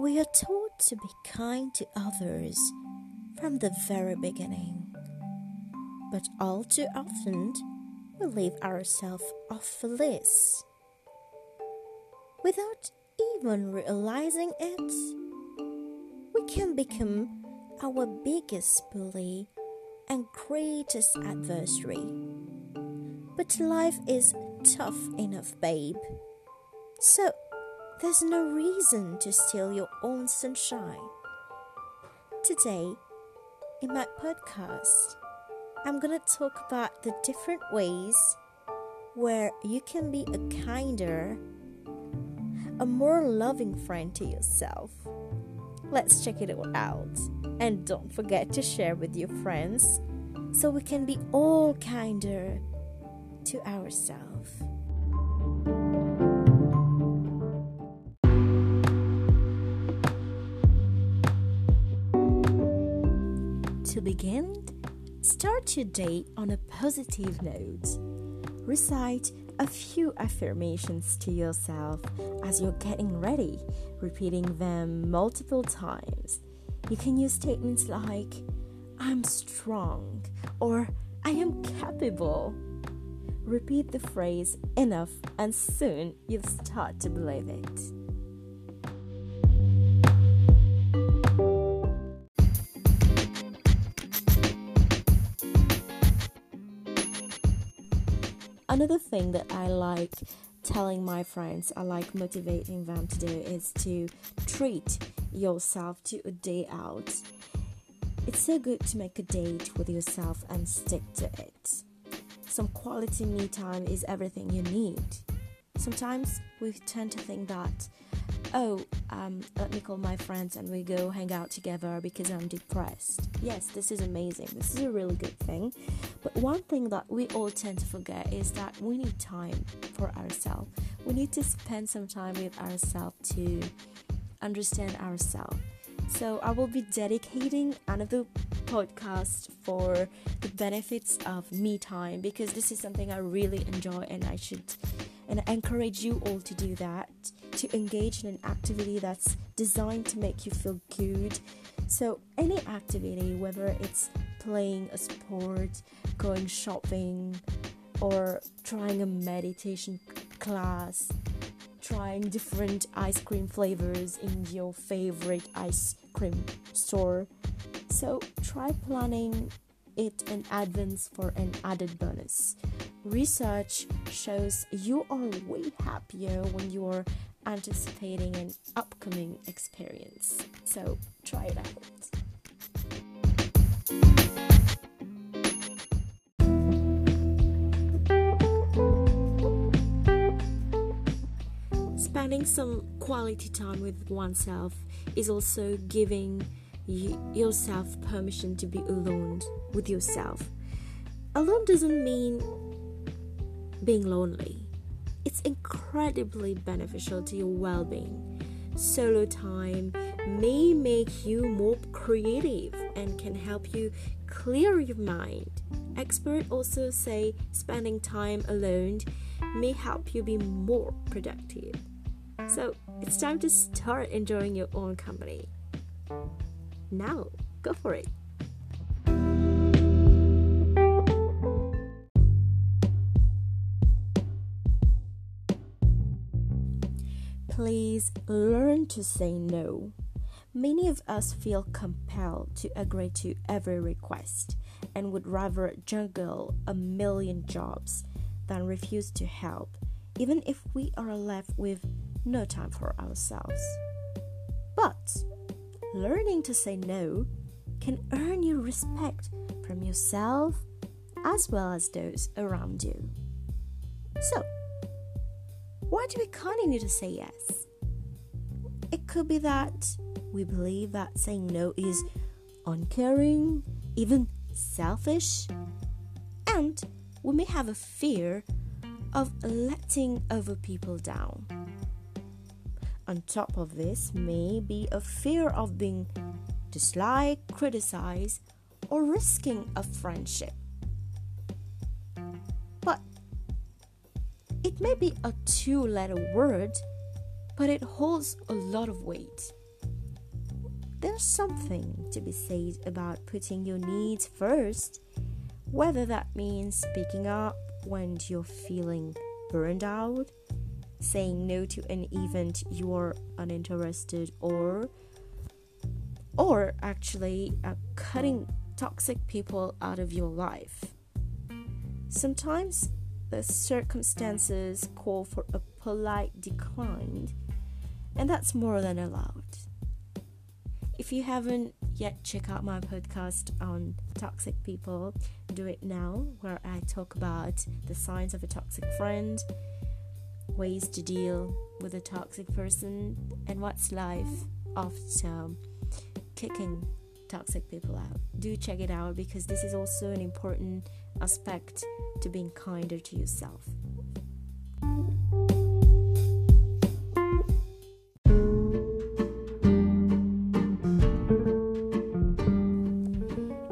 We are taught to be kind to others from the very beginning. But all too often, we leave ourselves off the list. Without even realizing it, we can become our biggest bully and greatest adversary. But life is tough enough, babe. So, there's no reason to steal your own sunshine. Today, in my podcast, I'm gonna talk about the different ways where you can be a kinder, a more loving friend to yourself. Let's check it all out. And don't forget to share with your friends so we can be all kinder to ourselves. To begin, start your day on a positive note. Recite a few affirmations to yourself as you're getting ready, repeating them multiple times. You can use statements like, I'm strong or I am capable. Repeat the phrase enough, and soon you'll start to believe it. Another thing that I like telling my friends, I like motivating them to do is to treat yourself to a day out. It's so good to make a date with yourself and stick to it. Some quality me time is everything you need. Sometimes we tend to think that, oh, um, let me call my friends and we go hang out together because I'm depressed. Yes, this is amazing. This is a really good thing. But one thing that we all tend to forget is that we need time for ourselves. We need to spend some time with ourselves to understand ourselves. So I will be dedicating another podcast for the benefits of me time because this is something I really enjoy and I should and I encourage you all to do that to engage in an activity that's designed to make you feel good. So any activity whether it's playing a sport, going shopping or trying a meditation class trying different ice cream flavors in your favorite ice cream store. So try planning it in advance for an added bonus. Research shows you are way happier when you are anticipating an upcoming experience. So try it out. spending some quality time with oneself is also giving y- yourself permission to be alone with yourself. Alone doesn't mean being lonely, it's incredibly beneficial to your well being. Solo time may make you more creative and can help you clear your mind. Experts also say spending time alone may help you be more productive. So it's time to start enjoying your own company. Now, go for it. Please learn to say no. Many of us feel compelled to agree to every request and would rather juggle a million jobs than refuse to help, even if we are left with no time for ourselves. But learning to say no can earn you respect from yourself as well as those around you. So, why do we continue to say yes? It could be that we believe that saying no is uncaring, even selfish, and we may have a fear of letting other people down. On top of this may be a fear of being disliked, criticized, or risking a friendship. May be a two letter word, but it holds a lot of weight. there's something to be said about putting your needs first, whether that means speaking up when you're feeling burned out, saying no to an event you're uninterested or or actually uh, cutting toxic people out of your life. Sometimes the circumstances call for a polite decline, and that's more than allowed. If you haven't yet, check out my podcast on toxic people. Do it now, where I talk about the signs of a toxic friend, ways to deal with a toxic person, and what's life after kicking toxic people out. Do check it out because this is also an important aspect to being kinder to yourself.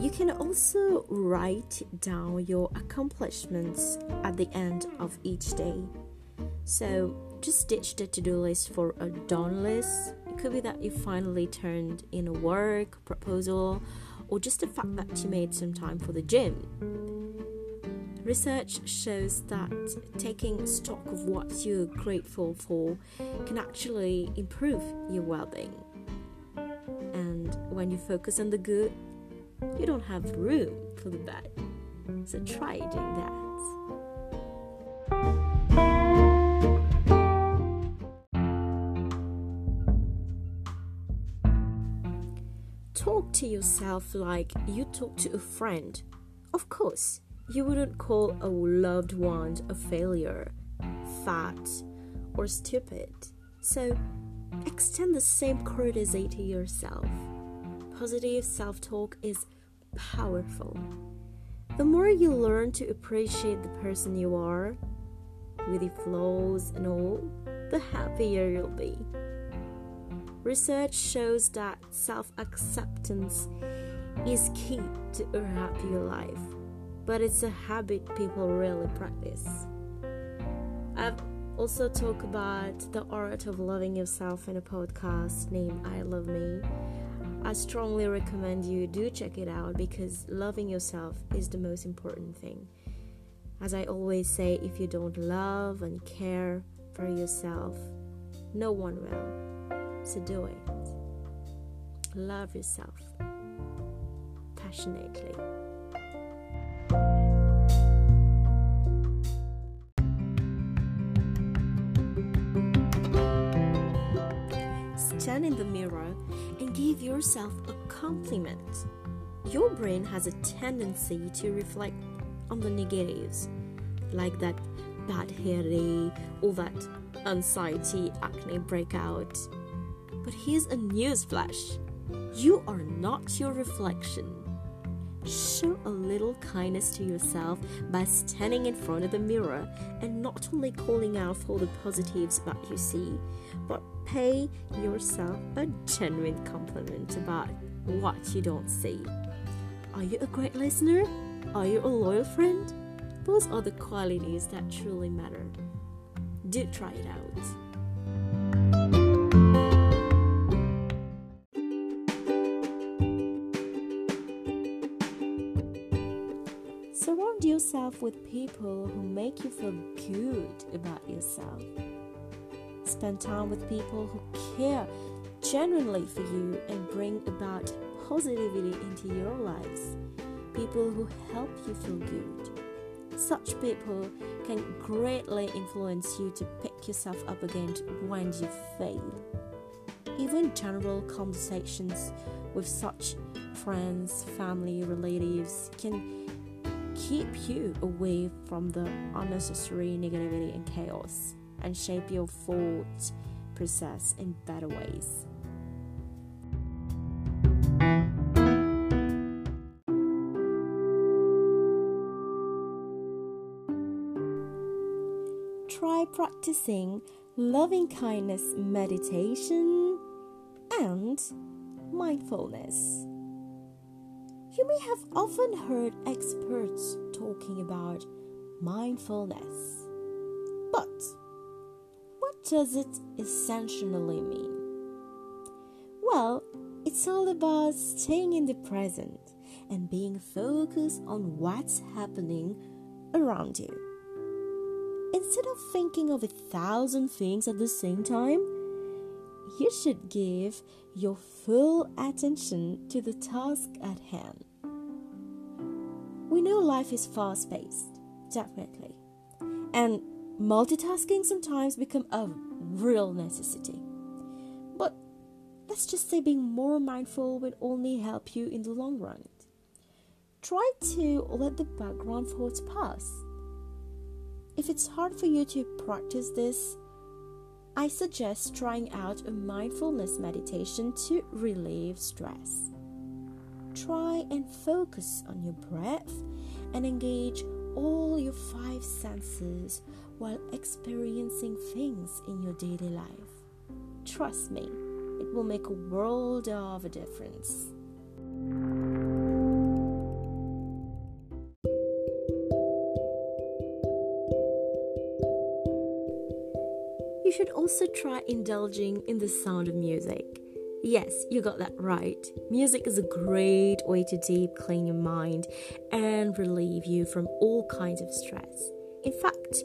You can also write down your accomplishments at the end of each day. So just ditch the to do list for a done list. It could be that you finally turned in a work proposal or just the fact that you made some time for the gym. Research shows that taking stock of what you're grateful for can actually improve your well being. And when you focus on the good, you don't have room for the bad. So try doing that. Talk to yourself like you talk to a friend. Of course, you wouldn't call a loved one a failure, fat, or stupid. So, extend the same courtesy to yourself. Positive self talk is powerful. The more you learn to appreciate the person you are, with your flaws and all, the happier you'll be. Research shows that self acceptance is key to a happier life, but it's a habit people really practice. I've also talked about the art of loving yourself in a podcast named I Love Me. I strongly recommend you do check it out because loving yourself is the most important thing. As I always say, if you don't love and care for yourself, no one will. So do it. Love yourself passionately. Stand in the mirror and give yourself a compliment. Your brain has a tendency to reflect on the negatives, like that bad hair day or that anxiety acne breakout but here's a newsflash you are not your reflection. Show a little kindness to yourself by standing in front of the mirror and not only calling out for the positives that you see, but pay yourself a genuine compliment about what you don't see. Are you a great listener? Are you a loyal friend? Those are the qualities that truly matter. Do try it out. Surround yourself with people who make you feel good about yourself. Spend time with people who care genuinely for you and bring about positivity into your lives. People who help you feel good. Such people can greatly influence you to pick yourself up again when you fail. Even general conversations with such friends, family, relatives can keep you away from the unnecessary negativity and chaos and shape your thought process in better ways. Try practicing loving kindness meditation and mindfulness. You may have often heard experts talking about mindfulness. But what does it essentially mean? Well, It's all about staying in the present and being focused on what's happening around you. Instead of thinking of a thousand things at the same time, you should give your full attention to the task at hand. We know life is fast paced, definitely, and multitasking sometimes become a real necessity. But let's just say being more mindful will only help you in the long run. Try to let the background thoughts pass. If it's hard for you to practice this, I suggest trying out a mindfulness meditation to relieve stress. Try and focus on your breath and engage all your five senses while experiencing things in your daily life. Trust me, it will make a world of a difference. You should also try indulging in the sound of music. Yes, you got that right. Music is a great way to deep clean your mind and relieve you from all kinds of stress. In fact,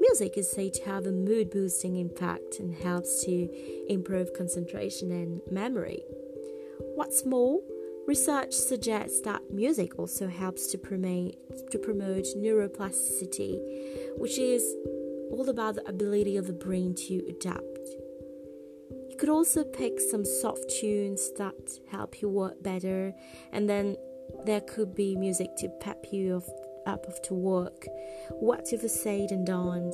music is said to have a mood boosting impact and helps to improve concentration and memory. What's more, research suggests that music also helps to promote, to promote neuroplasticity, which is all about the ability of the brain to adapt. You could also pick some soft tunes that help you work better, and then there could be music to pep you off, up after work. Whatever said and done,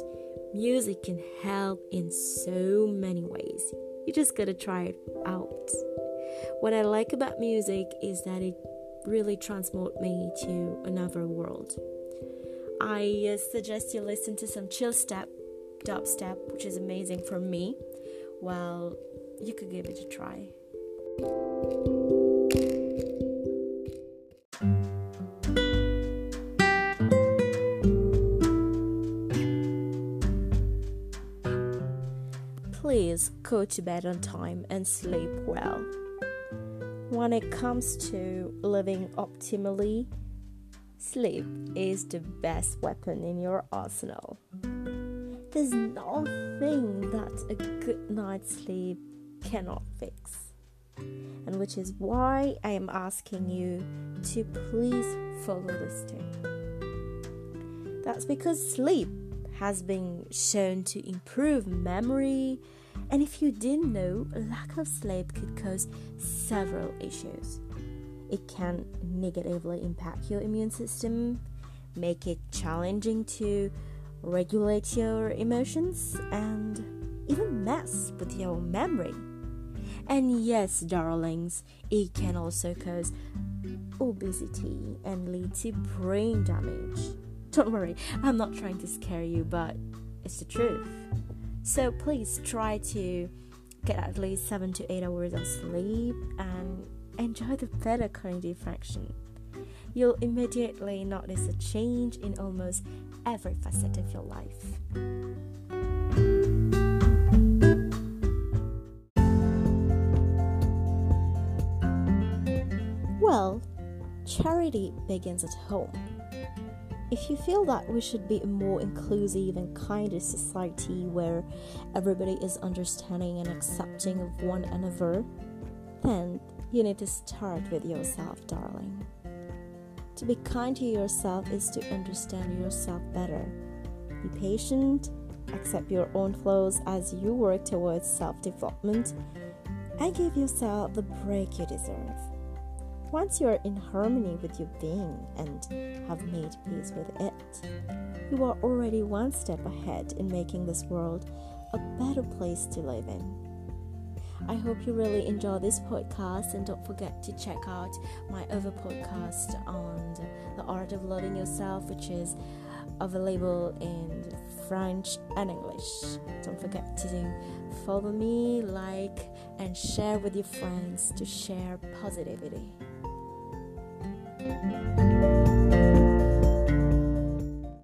music can help in so many ways. You just gotta try it out. What I like about music is that it really transports me to another world. I uh, suggest you listen to some chill step, dubstep, which is amazing for me. Well, you could give it a try. Please go to bed on time and sleep well. When it comes to living optimally, Sleep is the best weapon in your arsenal. There's nothing that a good night's sleep cannot fix. And which is why I am asking you to please follow this tip. That's because sleep has been shown to improve memory, and if you didn't know, lack of sleep could cause several issues it can negatively impact your immune system, make it challenging to regulate your emotions, and even mess with your memory. And yes, darlings, it can also cause obesity and lead to brain damage. Don't worry, I'm not trying to scare you, but it's the truth. So please try to get at least 7 to 8 hours of sleep and enjoy the better cognitive function. You'll immediately notice a change in almost every facet of your life. Well, charity begins at home. If you feel that we should be a more inclusive and kinder society where everybody is understanding and accepting of one another, then you need to start with yourself, darling. To be kind to yourself is to understand yourself better. Be patient, accept your own flaws as you work towards self development, and give yourself the break you deserve. Once you are in harmony with your being and have made peace with it, you are already one step ahead in making this world a better place to live in. I hope you really enjoy this podcast and don't forget to check out my other podcast on the art of loving yourself, which is available in French and English. Don't forget to follow me, like, and share with your friends to share positivity.